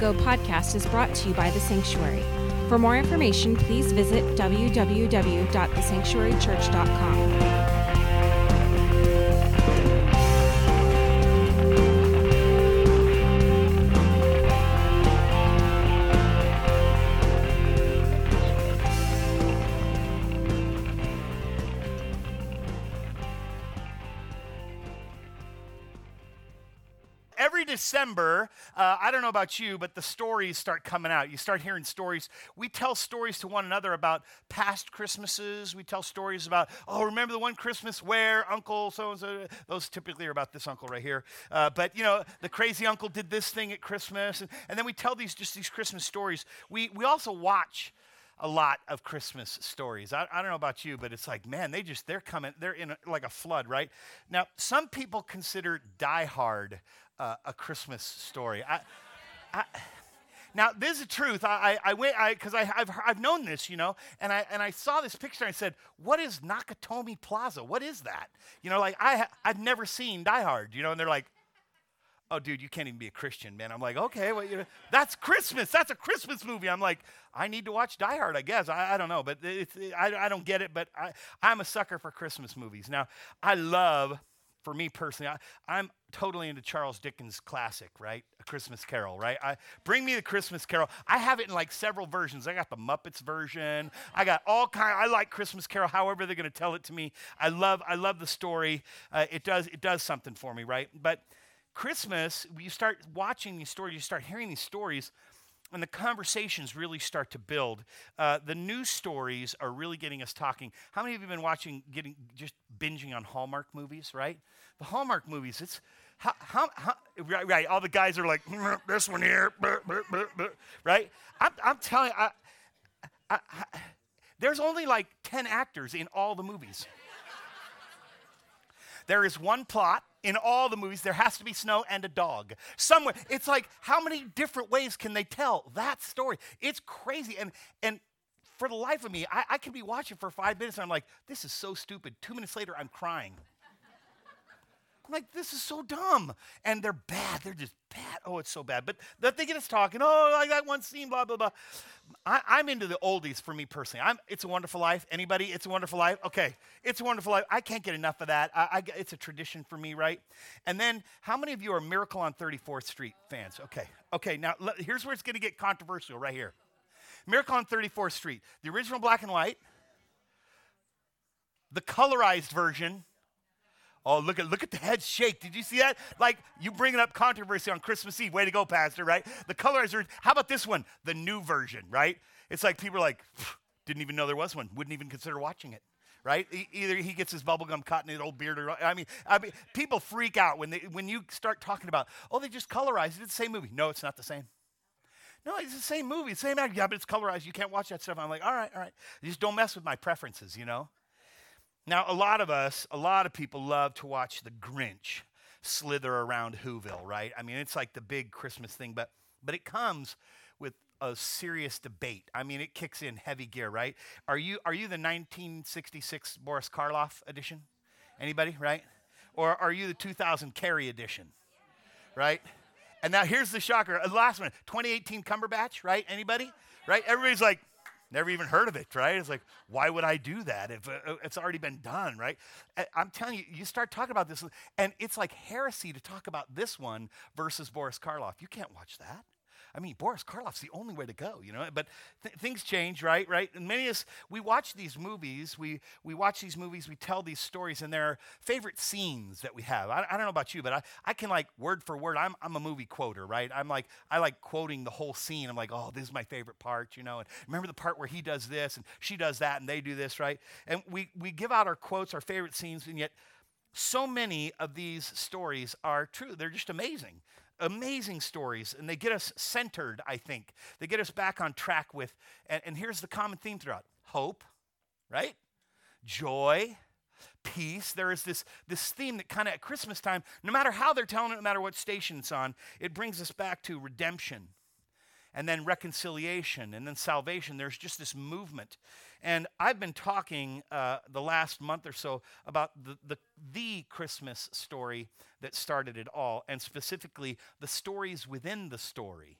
Go podcast is brought to you by The Sanctuary. For more information, please visit www.thesanctuarychurch.com. December, uh, I don't know about you, but the stories start coming out. You start hearing stories. We tell stories to one another about past Christmases. We tell stories about, oh, remember the one Christmas where Uncle so and so. Those typically are about this uncle right here. Uh, but, you know, the crazy uncle did this thing at Christmas. And, and then we tell these just these Christmas stories. We, we also watch a lot of Christmas stories. I, I, don't know about you, but it's like, man, they just, they're coming, they're in a, like a flood, right? Now, some people consider Die Hard uh, a Christmas story. I, I, now, this is the truth. I, I, I went because I, have I've known this, you know, and I and I saw this picture. and I said, "What is Nakatomi Plaza? What is that?" You know, like I I've never seen Die Hard, you know, and they're like, "Oh, dude, you can't even be a Christian, man." I'm like, "Okay, well, you know, that's Christmas. That's a Christmas movie." I'm like, "I need to watch Die Hard, I guess." I, I don't know, but it's, I I don't get it. But I I'm a sucker for Christmas movies. Now, I love for me personally, I, am totally into Charles Dickens' classic, right? A Christmas Carol, right? I, bring me the Christmas Carol. I have it in like several versions. I got the Muppets version. I got all kind. I like Christmas Carol. However, they're going to tell it to me. I love. I love the story. Uh, it does. It does something for me, right? But Christmas, you start watching these stories. You start hearing these stories and the conversations really start to build. Uh, the news stories are really getting us talking. How many of you have been watching, getting just binging on Hallmark movies? Right, the Hallmark movies. It's how, how, how right, right, All the guys are like this one here, right? I'm, I'm telling you, I, I, there's only like ten actors in all the movies. there is one plot in all the movies, there has to be snow and a dog. Somewhere. It's like, how many different ways can they tell that story? It's crazy. And, and for the life of me, I, I can be watching for five minutes and I'm like, this is so stupid. Two minutes later, I'm crying. I'm like, this is so dumb. And they're bad. They're just bad. Oh, it's so bad. But that they get us talking, oh, like that one scene, blah, blah, blah. I, am into the oldies for me personally. I'm, it's a Wonderful Life. Anybody? It's a Wonderful Life. Okay, It's a Wonderful Life. I can't get enough of that. I, I, it's a tradition for me, right? And then, how many of you are Miracle on 34th Street fans? Okay, okay. Now here's where it's going to get controversial, right here. Miracle on 34th Street, the original black and white, the colorized version, Oh, look at look at the head shake. Did you see that? Like you bringing up controversy on Christmas Eve. Way to go, Pastor. Right? The colorizer. How about this one? The new version. Right? It's like people are like, didn't even know there was one. Wouldn't even consider watching it. Right? Either he gets his bubblegum caught in his old beard, or I mean, I mean, people freak out when they when you start talking about, oh, they just colorized it. It's the same movie. No, it's not the same. No, it's the same movie, same actor. Yeah, but it's colorized. You can't watch that stuff. I'm like, all right, all right. Just don't mess with my preferences, you know. Now, a lot of us, a lot of people love to watch the Grinch slither around Whoville, right? I mean, it's like the big Christmas thing, but but it comes with a serious debate. I mean, it kicks in heavy gear, right? Are you are you the 1966 Boris Karloff edition? Anybody, right? Or are you the 2000 Carrey edition? Right? And now here's the shocker. Uh, last one, 2018 Cumberbatch, right? Anybody? Right? Everybody's like, Never even heard of it, right? It's like, why would I do that if uh, uh it's already been done, right? I'm telling you, you start talking about this, and it's like heresy to talk about this one versus Boris Karloff. You can't watch that. I mean, Boris Karloff's the only way to go, you know. But th- things change, right? Right. And many of us, we watch these movies. We we watch these movies. We tell these stories, and there are favorite scenes that we have. I, I don't know about you, but I, I can like word for word. I'm I'm a movie quoter, right? I'm like I like quoting the whole scene. I'm like, oh, this is my favorite part, you know. And remember the part where he does this and she does that, and they do this, right? And we we give out our quotes, our favorite scenes, and yet so many of these stories are true. They're just amazing amazing stories and they get us centered, I think. They get us back on track with, and, and here's the common theme throughout hope, right? Joy, peace. There is this, this theme that kind of at Christmas time, no matter how they're telling it, no matter what station it's on, it brings us back to redemption and then reconciliation and then salvation. There's just this movement. And I've been talking uh, the last month or so about the, the, the Christmas story that started it all, and specifically the stories within the story.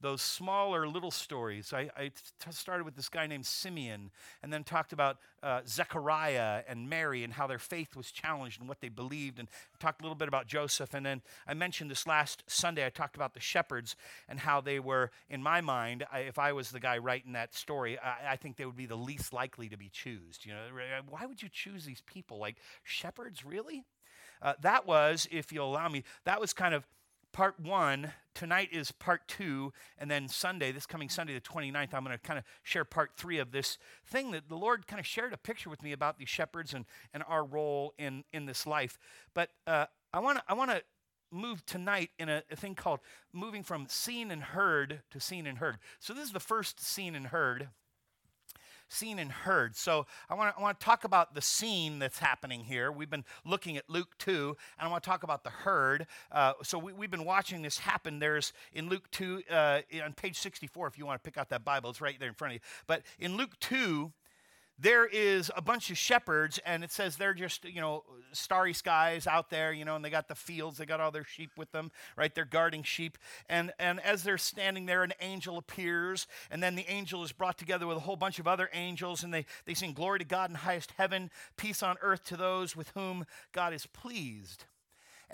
Those smaller little stories. I, I t- started with this guy named Simeon and then talked about uh, Zechariah and Mary and how their faith was challenged and what they believed, and talked a little bit about Joseph. And then I mentioned this last Sunday, I talked about the shepherds and how they were, in my mind, I, if I was the guy writing that story, I, I, think they would be the least likely to be chosen. You know, why would you choose these people? Like shepherds, really? Uh, that was, if you'll allow me, that was kind of part one. Tonight is part two. And then Sunday, this coming Sunday, the 29th, I'm going to kind of share part three of this thing that the Lord kind of shared a picture with me about these shepherds and, and our role in, in this life. But uh, I want to I wanna move tonight in a, a thing called moving from scene and herd to seen and heard. So this is the first scene and herd scene and herd. So I want to I talk about the scene that's happening here. We've been looking at Luke 2, and I want to talk about the herd. Uh, so we, have been watching this happen. There's in Luke 2, uh, on page 64, if you want to pick out that Bible, it's right there in front of you. But in Luke 2, there is a bunch of shepherds, and it says they're just, you know, starry skies out there, you know, and they got the fields, they got all their sheep with them, right? They're guarding sheep. And, and as they're standing there, an angel appears, and then the angel is brought together with a whole bunch of other angels, and they, they sing, Glory to God in highest heaven, peace on earth to those with whom God is pleased.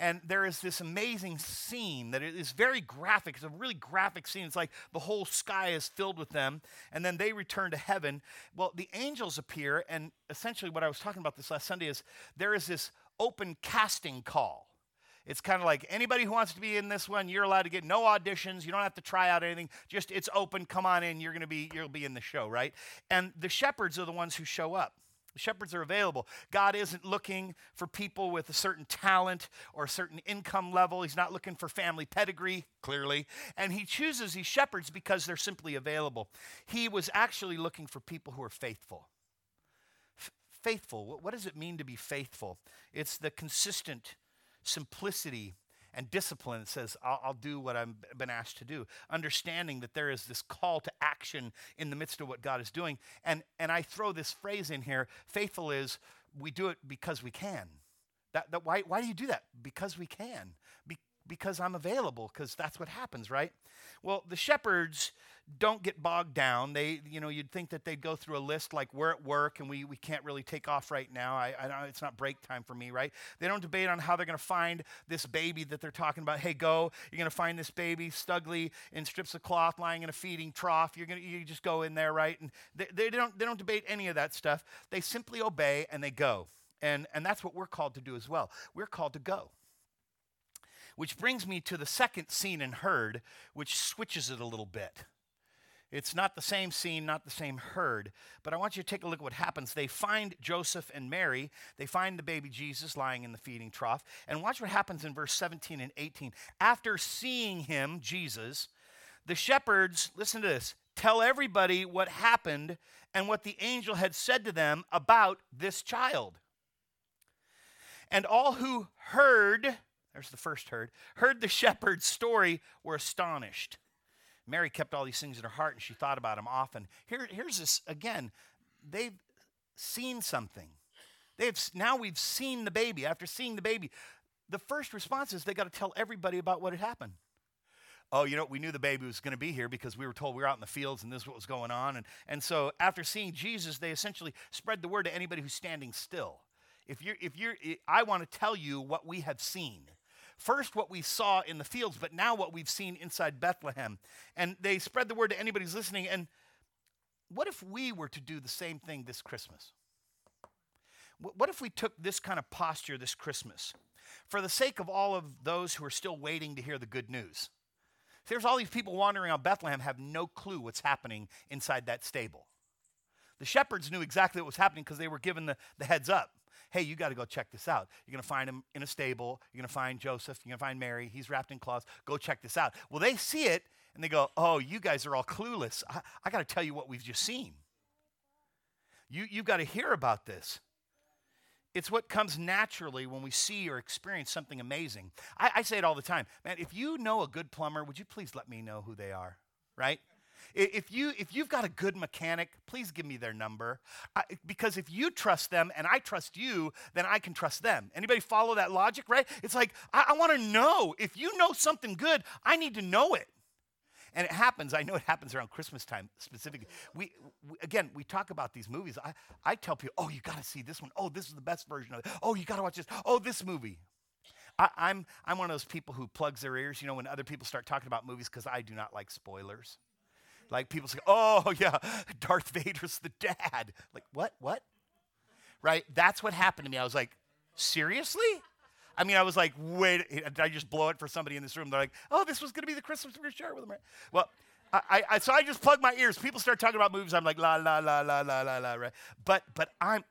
And there is this amazing scene that is very graphic. It's a really graphic scene. It's like the whole sky is filled with them. And then they return to heaven. Well, the angels appear. And essentially, what I was talking about this last Sunday is there is this open casting call. It's kind of like anybody who wants to be in this one, you're allowed to get no auditions. You don't have to try out anything. Just it's open. Come on in. You're to be you'll be in the show, right? And the shepherds are the ones who show up. Shepherds are available. God isn't looking for people with a certain talent or a certain income level. He's not looking for family pedigree, clearly. And He chooses these shepherds because they're simply available. He was actually looking for people who are faithful. F- faithful. What does it mean to be faithful? It's the consistent simplicity and discipline that says, I'll, I'll, do what I've been asked to do. Understanding that there is this call to action in the midst of what God is doing. And, and I throw this phrase in here faithful is we do it because we can. That, that, why, why do you do that? Because we can. Be, because I'm available, because that's what happens, right? Well, the shepherds don't get bogged down. They, you know, you'd think that they'd go through a list like we're at work and we, we can't really take off right now. I, I know it's not break time for me, right? They don't debate on how they're going to find this baby that they're talking about. Hey, go, you're going to find this baby stugly in strips of cloth lying in a feeding trough. You're going to, you just go in there, right? And they, they, don't, they don't debate any of that stuff. They simply obey and they go. And, and that's what we're called to do as well. We're called to go. Which brings me to the second seen and heard, which switches it a little bit. It's not the same scene, not the same heard. But I want you to take a look at what happens. They find Joseph and Mary. They find the baby Jesus lying in the feeding trough. And watch what happens in verse 17 and 18. After seeing him, Jesus, the shepherds, listen to this, tell everybody what happened and what the angel had said to them about this child. And all who heard, there's the first heard, heard the shepherd's story were astonished. Mary kept all these things in her heart and she thought about them often. Here, here's this again. They've seen something. They've now we've seen the baby. After seeing the baby, the first response is they got to tell everybody about what had happened. Oh, you know, we knew the baby was going to be here because we were told we were out in the fields and this is what was going on. And, and so after seeing Jesus, they essentially spread the word to anybody who's standing still. If you're, if you're, I want to tell you what we have seen first what we saw in the fields, but now what we've seen inside Bethlehem. And they spread the word to anybody who's listening. And what if we were to do the same thing this Christmas? What if we took this kind of posture this Christmas for the sake of all of those who are still waiting to hear the good news? There's all these people wandering around Bethlehem have no clue what's happening inside that stable. The shepherds knew exactly what was happening because they were given the, the heads up hey, you got to go check this out. You're going to find him in a stable. You're going to find Joseph. You're going to find Mary. He's wrapped in cloths. Go check this out. Well, they see it and they go, oh, you guys are all clueless. I, I got to tell you what we've just seen. You, you've got to hear about this. It's what comes naturally when we see or experience something amazing. I, I say it all the time. Man, if you know a good plumber, would you please let me know who they are? Right? If, you, if you've got a good mechanic, please give me their number. I, because if you trust them and I trust you, then I can trust them. Anybody follow that logic, right? It's like, I, I want to know. If you know something good, I need to know it. And it happens, I know it happens around Christmas time specifically. We, we again, we talk about these movies. I, I tell people, oh, you got to see this one. Oh, this is the best version of it. Oh, you got to watch this. Oh, this movie. I, I'm, I'm one of those people who plugs their ears, you know, when other people start talking about movies because I do not like spoilers. Like people say, oh, yeah, Darth Vader's the dad. Like, what? What? Right? That's what happened to me. I was like, seriously? I mean, I was like, wait, did I just blow it for somebody in this room? They're like, oh, this was going to be the Christmas we're share with them, right? Well, I, I, so I just plug my ears. People start talking about movies. I'm like, la, la, la, la, la, la, la, right? But, but I'm,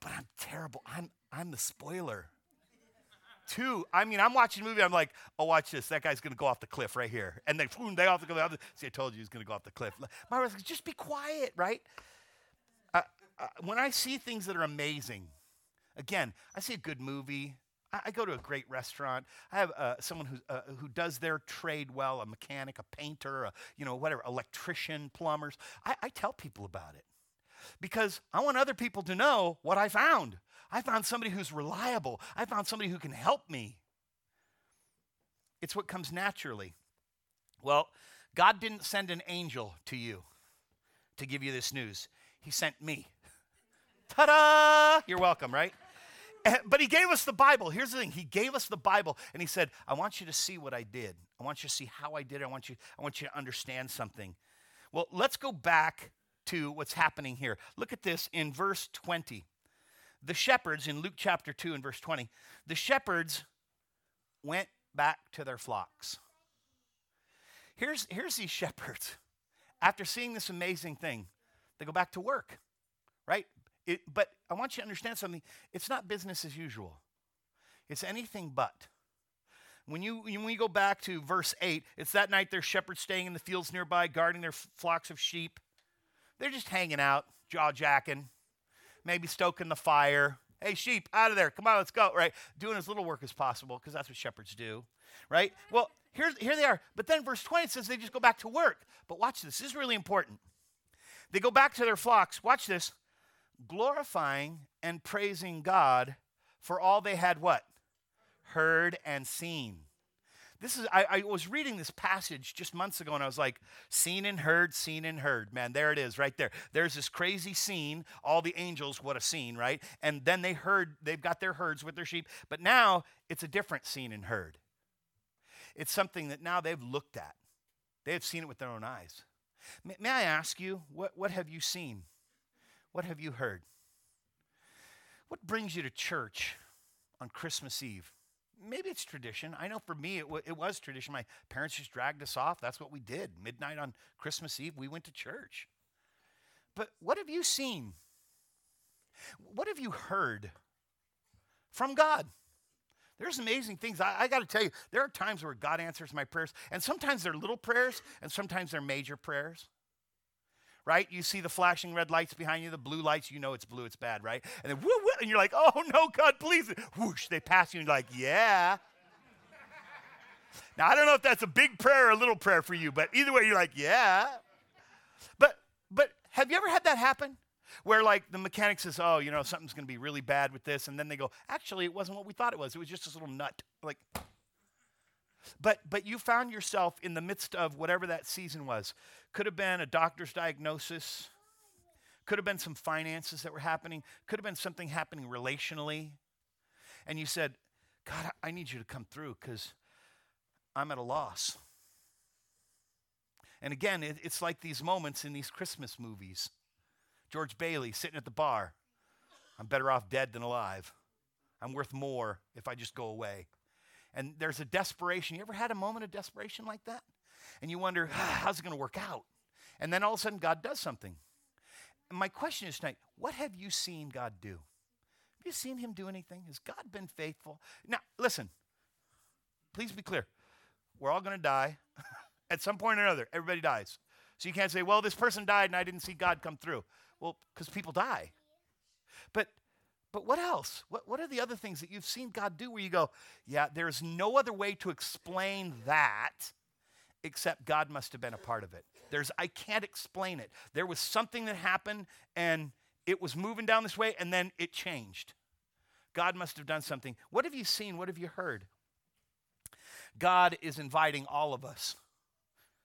but I'm terrible. I'm, I'm the spoiler. Two, I mean, I'm watching a movie. I'm like, oh, watch this. That guy's going to go off the cliff right here. And then, boom, they off the cliff. See, I told you he's going to go off the cliff. My wife's like, just be quiet, right? When I see things that are amazing, again, I see a good movie. I, I go to a great restaurant. I have uh, someone who, uh, who does their trade well, a mechanic, a painter, a, you know, whatever, electrician, plumbers. I, I tell people about it because I want other people to know what I found. I found somebody who's reliable. I found somebody who can help me. It's what comes naturally. Well, God didn't send an angel to you to give you this news, He sent me. Ta da! You're welcome, right? Eh, but he gave us the Bible. Here's the thing. He gave us the Bible and he said, I want you to see what I did. I want you to see how I did it. I want you, I want you to understand something. Well, let's go back to what's happening here. Look at this in verse 20. The shepherds, in Luke chapter 2 and verse 20, the shepherds went back to their flocks. Here's, here's these shepherds. After seeing this amazing thing, they go back to work, right? It, but I want you to understand something. It's not business as usual, it's anything but. When you, when you go back to verse 8, it's that night there's shepherds staying in the fields nearby, guarding their flocks of sheep. They're just hanging out, jaw jacking, maybe stoking the fire. Hey, sheep, out of there. Come on, let's go, right? Doing as little work as possible because that's what shepherds do, right? Well, here, here they are. But then verse 20 says they just go back to work. But watch this. This is really important. They go back to their flocks. Watch this glorifying and praising God for all they had what? Heard and seen. This is, I, I, was reading this passage just months ago and I was like, seen and heard, seen and heard. Man, there it is right there. There's this crazy scene. All the angels, what a scene, right? And then they heard, they've got their herds with their sheep. But now it's a different seen and heard. It's something that now they've looked at, they have seen it with their own eyes. May, may I ask you, what, what have you seen? What have you heard? What brings you to church on Christmas Eve? Maybe it's tradition. I know for me it, w- it was tradition. My parents just dragged us off. That's what we did. Midnight on Christmas Eve, we went to church. But what have you seen? What have you heard from God? There's amazing things. I, I got to tell you, there are times where God answers my prayers, and sometimes they're little prayers, and sometimes they're major prayers right? You see the flashing red lights behind you, the blue lights, you know it's blue, it's bad, right? And then whoo, whoo, and you're like, oh no, God, please. Whoosh, they pass you and you're like, yeah. now I don't know if that's a big prayer or a little prayer for you, but either way, you're like, yeah. But but have you ever had that happen? Where like the mechanic says, oh, you know, something's gonna be really bad with this, and then they go, actually, it wasn't what we thought it was. It was just this little nut. Like, but but you found yourself in the midst of whatever that season was. Could have been a doctor's diagnosis. Could have been some finances that were happening. Could have been something happening relationally. And you said, God, I need you to come through because I'm at a loss. And again, it, it's like these moments in these Christmas movies. George Bailey sitting at the bar. I'm better off dead than alive. I'm worth more if I just go away and there's a desperation. You ever had a moment of desperation like that? And you wonder, ah, how's it going to work out? And then all of a sudden, God does something. And my question is tonight what have you seen God do? Have you seen Him do anything? Has God been faithful? Now, listen, please be clear. We're all going to die at some point or another. Everybody dies. So you can't say, well, this person died and I didn't see God come through. Well, because people die. But but what else? What, what are the other things that you've seen God do where you go, yeah, there's no other way to explain that except God must have been a part of it. There's, I can't explain it. There was something that happened and it was moving down this way and then it changed. God must have done something. What have you seen? What have you heard? God is inviting all of us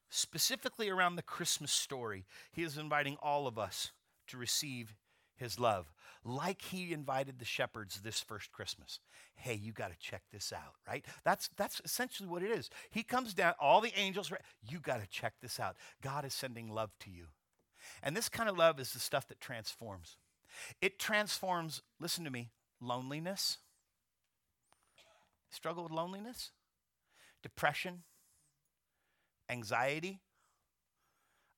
specifically around the Christmas story, he is inviting all of us to receive his love, like he invited the shepherds this first Christmas. Hey, you got to check this out, right? That's, that's essentially what it is. He comes down, all the angels, you got to check this out. God is sending love to you. And this kind of love is the stuff that transforms. It transforms, listen to me, loneliness. Struggle with loneliness, depression, anxiety,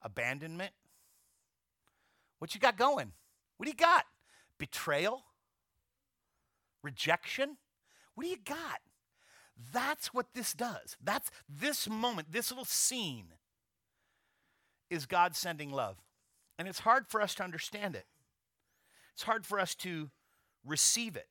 abandonment. What you got going? What do you got? Betrayal? Rejection? What do you got? That's what this does. That's this moment, this little scene is God sending love. And it's hard for us to understand it. It's hard for us to receive it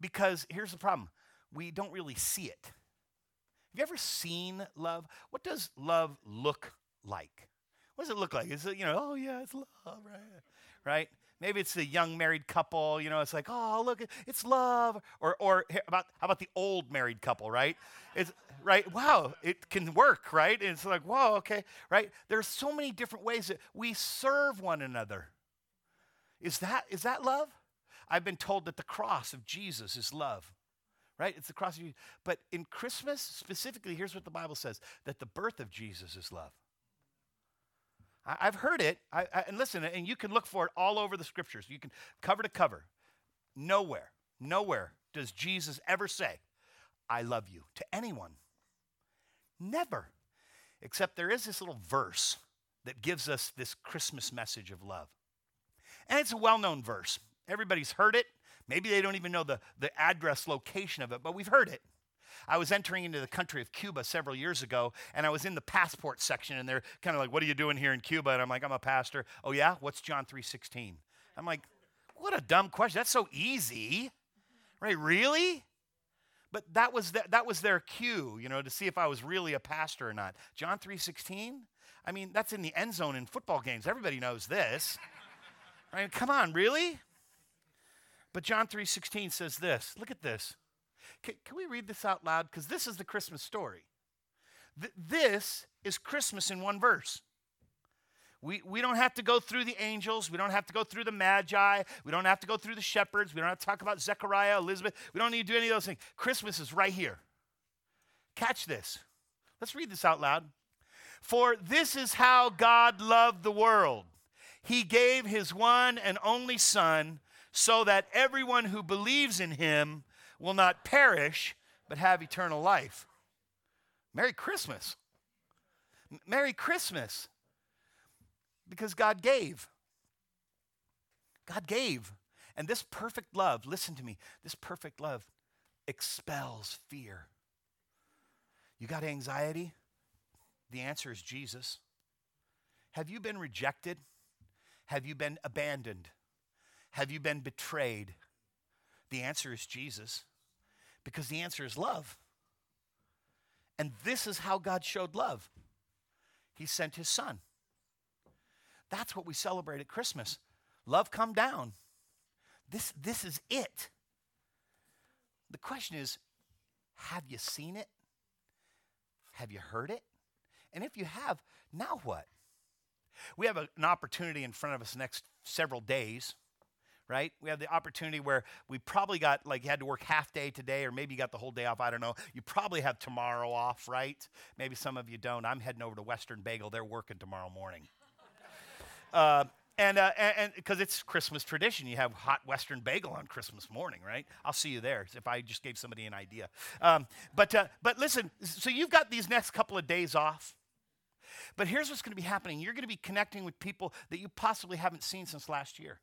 because here's the problem we don't really see it. Have you ever seen love? What does love look like? What does it look like? Is it, you know, oh yeah, it's love, right? Right? Maybe it's a young married couple, you know, it's like, oh, look, it's love. Or, or about, how about the old married couple, right? It's, right? Wow, it can work, right? And it's like, whoa, okay, right? There's so many different ways that we serve one another. Is that, is that love? I've been told that the cross of Jesus is love, right? It's the cross of Jesus. But in Christmas, specifically, here's what the Bible says that the birth of Jesus is love. I, have heard it, I, I, and listen, and you can look for it all over the scriptures. You can cover to cover. Nowhere, nowhere does Jesus ever say, I love you to anyone. Never. Except there is this little verse that gives us this Christmas message of love. And it's a well known verse. Everybody's heard it. Maybe they don't even know the, the address location of it, but we've heard it. I was entering into the country of Cuba several years ago, and I was in the passport section, and they're kind of like, "What are you doing here in Cuba?" And I'm like, "I'm a pastor." Oh yeah, what's John three sixteen? I'm like, "What a dumb question. That's so easy, right? Really?" But that was the, that was their cue, you know, to see if I was really a pastor or not. John three sixteen. I mean, that's in the end zone in football games. Everybody knows this. Right? Come on, really? But John 3:16 says this. Look at this. Can, can we read this out loud? Because this is the Christmas story. Th- this is Christmas in one verse. We, we don't have to go through the angels. We don't have to go through the magi. We don't have to go through the shepherds. We don't have to talk about Zechariah, Elizabeth. We don't need to do any of those things. Christmas is right here. Catch this. Let's read this out loud. For this is how God loved the world. He gave his one and only Son so that everyone who believes in him will not perish, but have eternal life. Merry Christmas. Merry Christmas. Because God gave. God gave. And this perfect love, listen to me, this perfect love expels fear. You got anxiety? The answer is Jesus. Have you been rejected? Have you been abandoned? Have you been betrayed? The answer is Jesus, because the answer is love. And this is how God showed love He sent His Son. That's what we celebrate at Christmas. Love come down. This, this is it. The question is have you seen it? Have you heard it? And if you have, now what? We have a, an opportunity in front of us next several days right? We have the opportunity where we probably got, like, you had to work half day today, or maybe you got the whole day off. I don't know. You probably have tomorrow off, right? Maybe some of you don't. I'm heading over to Western Bagel. They're working tomorrow morning. uh, and because uh, it's Christmas tradition, you have hot Western bagel on Christmas morning, right? I'll see you there if I just gave somebody an idea. Um, but uh, but listen, so you've got these next couple of days off. But here's what's going to be happening: you're going to be connecting with people that you possibly haven't seen since last year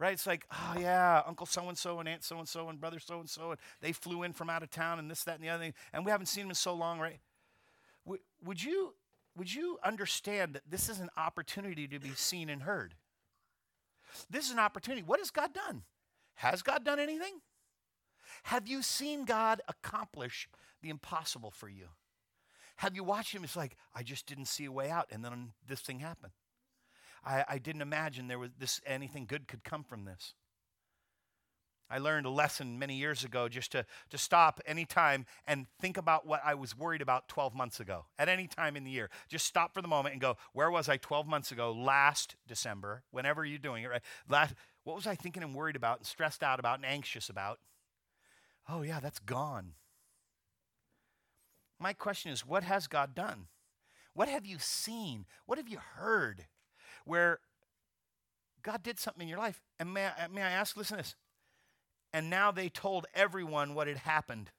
right? It's like, oh yeah, Uncle so and so and Aunt so and so and brother so and so, and they flew in from out of town and this, that, and the other thing, and we haven't seen them in so long, right? Would you would you understand that this is an opportunity to be seen and heard? This is an opportunity. What has God done? Has God done anything? Have you seen God accomplish the impossible for you? Have you watched him? It's like, I just didn't see a way out, and then this thing happened. I, I didn't imagine there was this anything good could come from this. I learned a lesson many years ago just to, to stop anytime and think about what I was worried about 12 months ago, at any time in the year. Just stop for the moment and go, where was I 12 months ago, last December, whenever you're doing it, right? Last, what was I thinking and worried about and stressed out about and anxious about? Oh, yeah, that's gone. My question is, what has God done? What have you seen? What have you heard where God did something in your life? And may I, may I ask, listen to this and now they told everyone what had happened.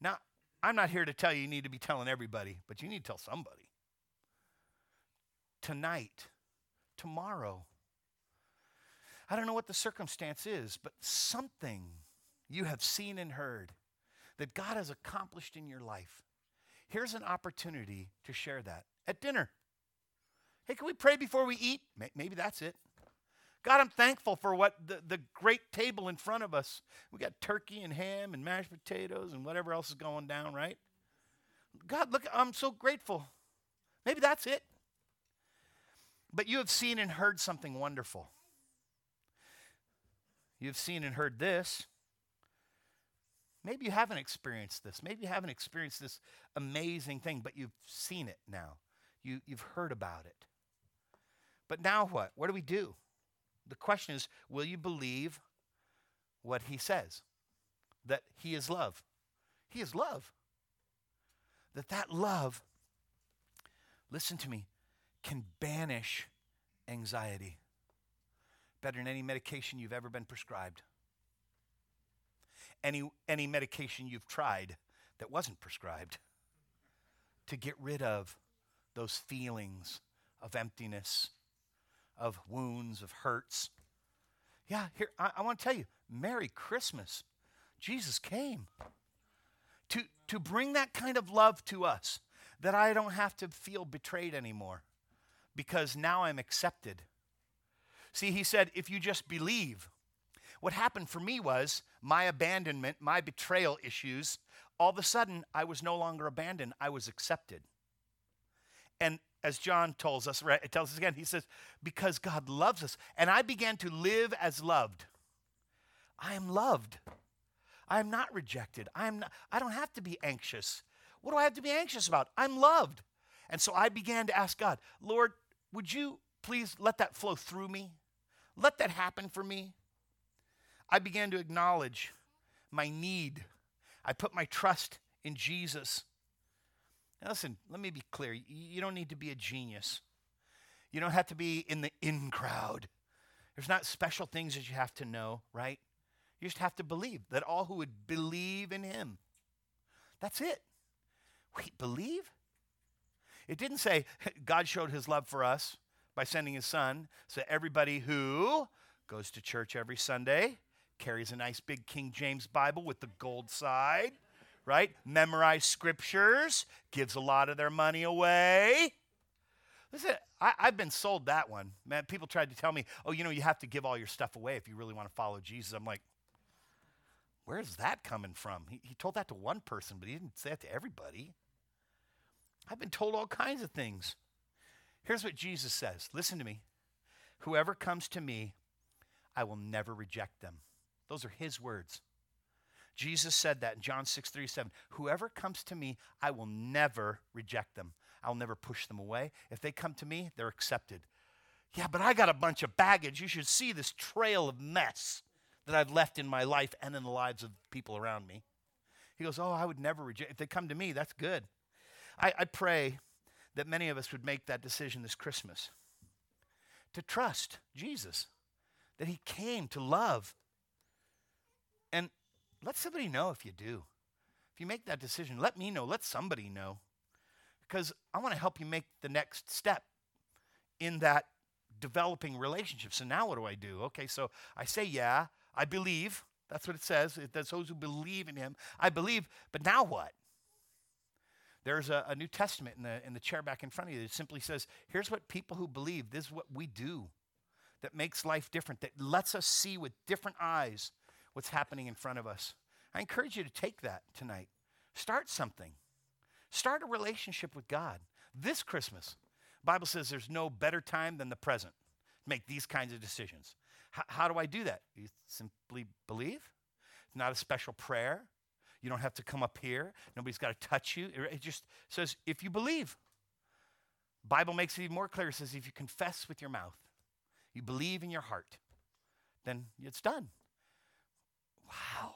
Now, I'm not here to tell you you need to be telling everybody, but you need to tell somebody. Tonight, tomorrow. I don't know what the circumstance is, but something you have seen and heard that God has accomplished in your life. Here's an opportunity to share that at dinner. Hey, can we pray before we eat? Maybe that's it. God, I'm thankful for what the, the great table in front of us. We got turkey and ham and mashed potatoes and whatever else is going down, right? God, look, I'm so grateful. Maybe that's it. But you have seen and heard something wonderful. You've seen and heard this. Maybe you haven't experienced this. Maybe you haven't experienced this amazing thing, but you've seen it now. You, you've heard about it. But now what? What do we do? The question is will you believe what he says? That he is love. He is love. That that love, listen to me, can banish anxiety better than any medication you've ever been prescribed. Any, any medication you've tried that wasn't prescribed to get rid of those feelings of emptiness of wounds, of hurts. Yeah, here, I, I want to tell you, Merry Christmas. Jesus came to, to bring that kind of love to us that I don't have to feel betrayed anymore because now I'm accepted. See, he said, if you just believe, what happened for me was my abandonment, my betrayal issues, all of a sudden I was no longer abandoned, I was accepted. And as John tells us, right? It tells us again, he says, because God loves us. And I began to live as loved. I am loved. I am not rejected. I, am not, I don't have to be anxious. What do I have to be anxious about? I'm loved. And so I began to ask God, Lord, would you please let that flow through me? Let that happen for me. I began to acknowledge my need. I put my trust in Jesus. Now listen, let me be clear. You don't need to be a genius. You don't have to be in the in crowd. There's not special things that you have to know, right? You just have to believe that all who would believe in him. That's it. Wait, believe? It didn't say God showed his love for us by sending his son. So everybody who goes to church every Sunday, carries a nice big King James Bible with the gold side, right? Memorize scriptures, gives a lot of their money away. Listen, I, have been sold that one. Man, people tried to tell me, oh, you know, you have to give all your stuff away if you really want to follow Jesus. I'm like, where's that coming from? He, he told that to one person, but he didn't say that to everybody. I've been told all kinds of things. Here's what Jesus says listen to me. Whoever comes to me, I will never reject them. Those are his words. Jesus said that in John 6 37. Whoever comes to me, I will never reject them. I'll never push them away. If they come to me, they're accepted. Yeah, but I got a bunch of baggage. You should see this trail of mess that I've left in my life and in the lives of people around me. He goes, Oh, I would never reject. If they come to me, that's good. I, I pray that many of us would make that decision this Christmas to trust Jesus, that He came to love. And let somebody know if you do. If you make that decision, let me know. Let somebody know. Because I want to help you make the next step in that developing relationship. So now what do I do? Okay, so I say, yeah, I believe. That's what it says. It, that's those who believe in him. I believe, but now what? There's a, a New Testament in the, in the chair back in front of you that simply says, here's what people who believe, this is what we do that makes life different, that lets us see with different eyes what's happening in front of us. I encourage you to take that tonight. Start something. Start a relationship with God. This Christmas, Bible says there's no better time than the present. Make these kinds of decisions. H- how do I do that? You simply Believe? It's not a special prayer. You don't have to come up here. Nobody's got to touch you. It just says, if you believe. Bible makes it even more clear. It says, if you confess with your mouth, you believe in your heart, then it's done. Wow.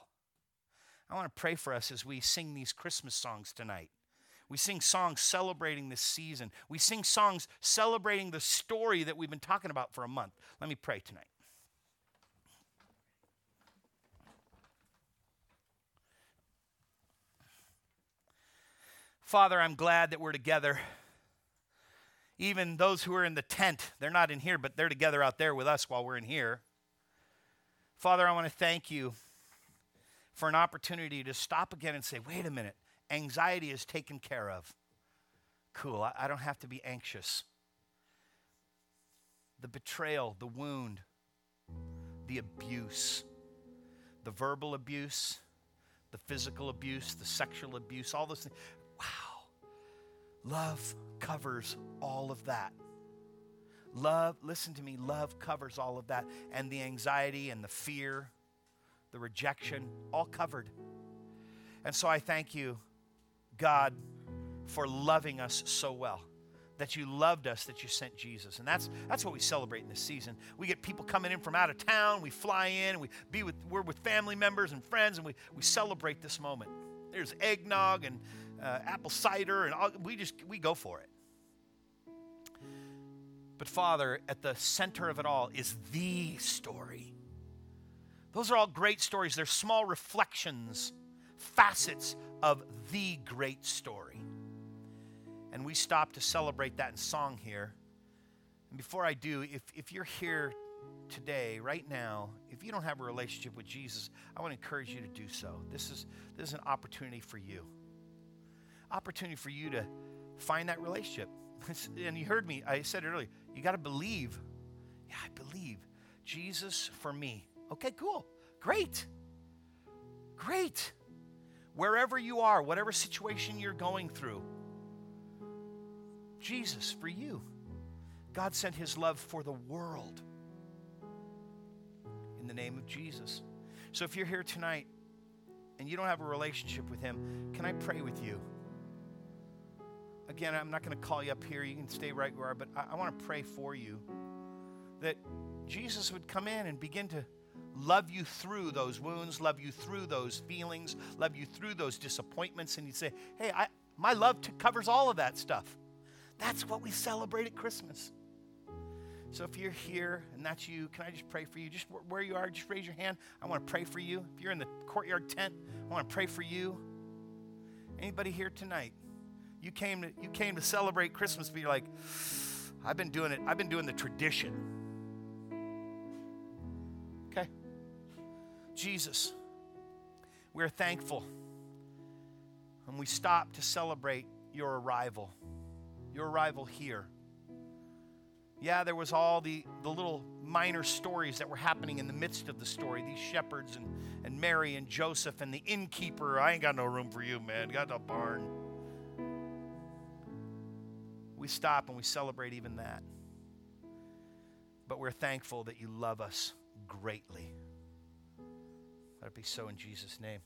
I want to pray for us as we sing these Christmas songs tonight. We sing songs celebrating this season. We sing songs celebrating the story that we've been talking about for a month. Let me pray tonight. Father, I'm glad that we're together. Even those who are in the tent, they're not in here, but they're together out there with us while we're in here. Father, I want to thank you for an opportunity to stop again and say, wait a minute, anxiety is taken care of. Cool, I, I don't have to be anxious. The betrayal, the wound, the abuse, the verbal abuse, the physical abuse, the sexual abuse, all those things. Wow. Love covers all of that. Love, listen to me, love covers all of that. And the anxiety and the fear, the rejection, all covered. And so I thank you, God, for loving us so well. That you loved us, that you sent Jesus. And that's, that's what we celebrate in this season. We get people coming in from out of town, we fly in, and we be with, we're with family members and friends, and we, we celebrate this moment. There's eggnog and uh, apple cider, and all, we just we go for it. But Father, at the center of it all is the story. Those are all great stories. They're small reflections, facets of the great story. And we stop to celebrate that in song here. And before I do, if, if you're here today, right now, if you don't have a relationship with Jesus, I want to encourage you to do so. This is, this is an opportunity for you opportunity for you to find that relationship. and you heard me, I said it earlier, you got to believe. Yeah, I believe. Jesus for me. Okay, cool. Great. Great. Wherever you are, whatever situation you're going through, Jesus for you. God sent his love for the world in the name of Jesus. So if you're here tonight and you don't have a relationship with him, can I pray with you? again, I'm not going to call you up here. You can stay right where you are, but I, I want to pray for you that Jesus would come in and begin to love you through those wounds, love you through those feelings, love you through those disappointments. And he'd say, Hey, I, my love t- covers all of that stuff. That's what we celebrate at Christmas. So if you're here and that's you, can I just pray for you? Just where you are, just raise your hand. I want to pray for you. If you're in the courtyard tent, I want to pray for you. Anybody here tonight? You came to, you came to celebrate Christmas, but you're like, I've been doing it, I've been doing the tradition. Jesus, we're thankful. And we stop to celebrate your arrival, your arrival here. Yeah, there was all the, the little minor stories that were happening in the midst of the story. These shepherds and, and Mary and Joseph and the innkeeper. I ain't got no room for you, man. Got a barn we stop and we celebrate even that. But we're thankful that you love us greatly. That'd be so in Jesus' name.